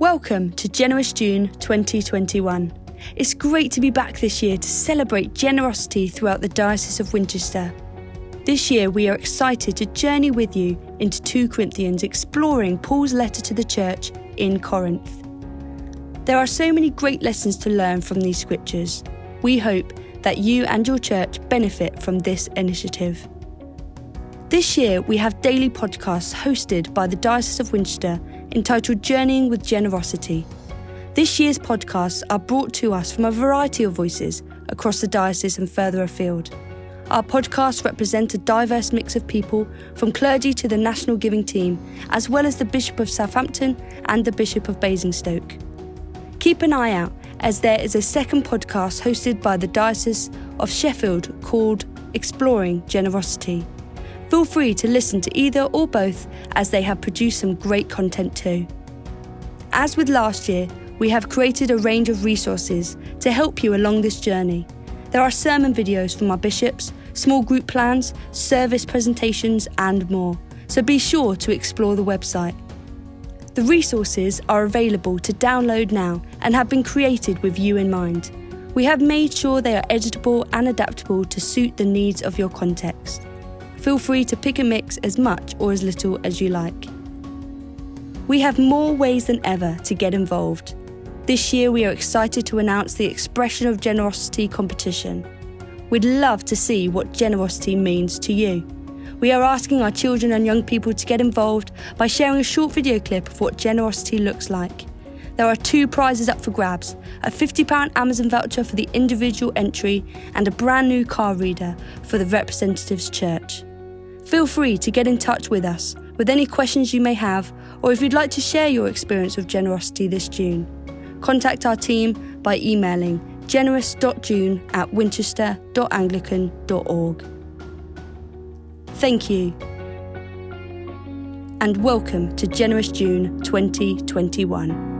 Welcome to Generous June 2021. It's great to be back this year to celebrate generosity throughout the Diocese of Winchester. This year, we are excited to journey with you into 2 Corinthians, exploring Paul's letter to the church in Corinth. There are so many great lessons to learn from these scriptures. We hope that you and your church benefit from this initiative. This year, we have daily podcasts hosted by the Diocese of Winchester entitled Journeying with Generosity. This year's podcasts are brought to us from a variety of voices across the diocese and further afield. Our podcasts represent a diverse mix of people, from clergy to the national giving team, as well as the Bishop of Southampton and the Bishop of Basingstoke. Keep an eye out as there is a second podcast hosted by the Diocese of Sheffield called Exploring Generosity. Feel free to listen to either or both as they have produced some great content too. As with last year, we have created a range of resources to help you along this journey. There are sermon videos from our bishops, small group plans, service presentations, and more, so be sure to explore the website. The resources are available to download now and have been created with you in mind. We have made sure they are editable and adaptable to suit the needs of your context. Feel free to pick and mix as much or as little as you like. We have more ways than ever to get involved. This year, we are excited to announce the Expression of Generosity competition. We'd love to see what generosity means to you. We are asking our children and young people to get involved by sharing a short video clip of what generosity looks like. There are two prizes up for grabs a £50 Amazon voucher for the individual entry and a brand new car reader for the Representatives Church. Feel free to get in touch with us with any questions you may have, or if you'd like to share your experience of generosity this June. Contact our team by emailing generous.june at winchester.anglican.org. Thank you. And welcome to Generous June 2021.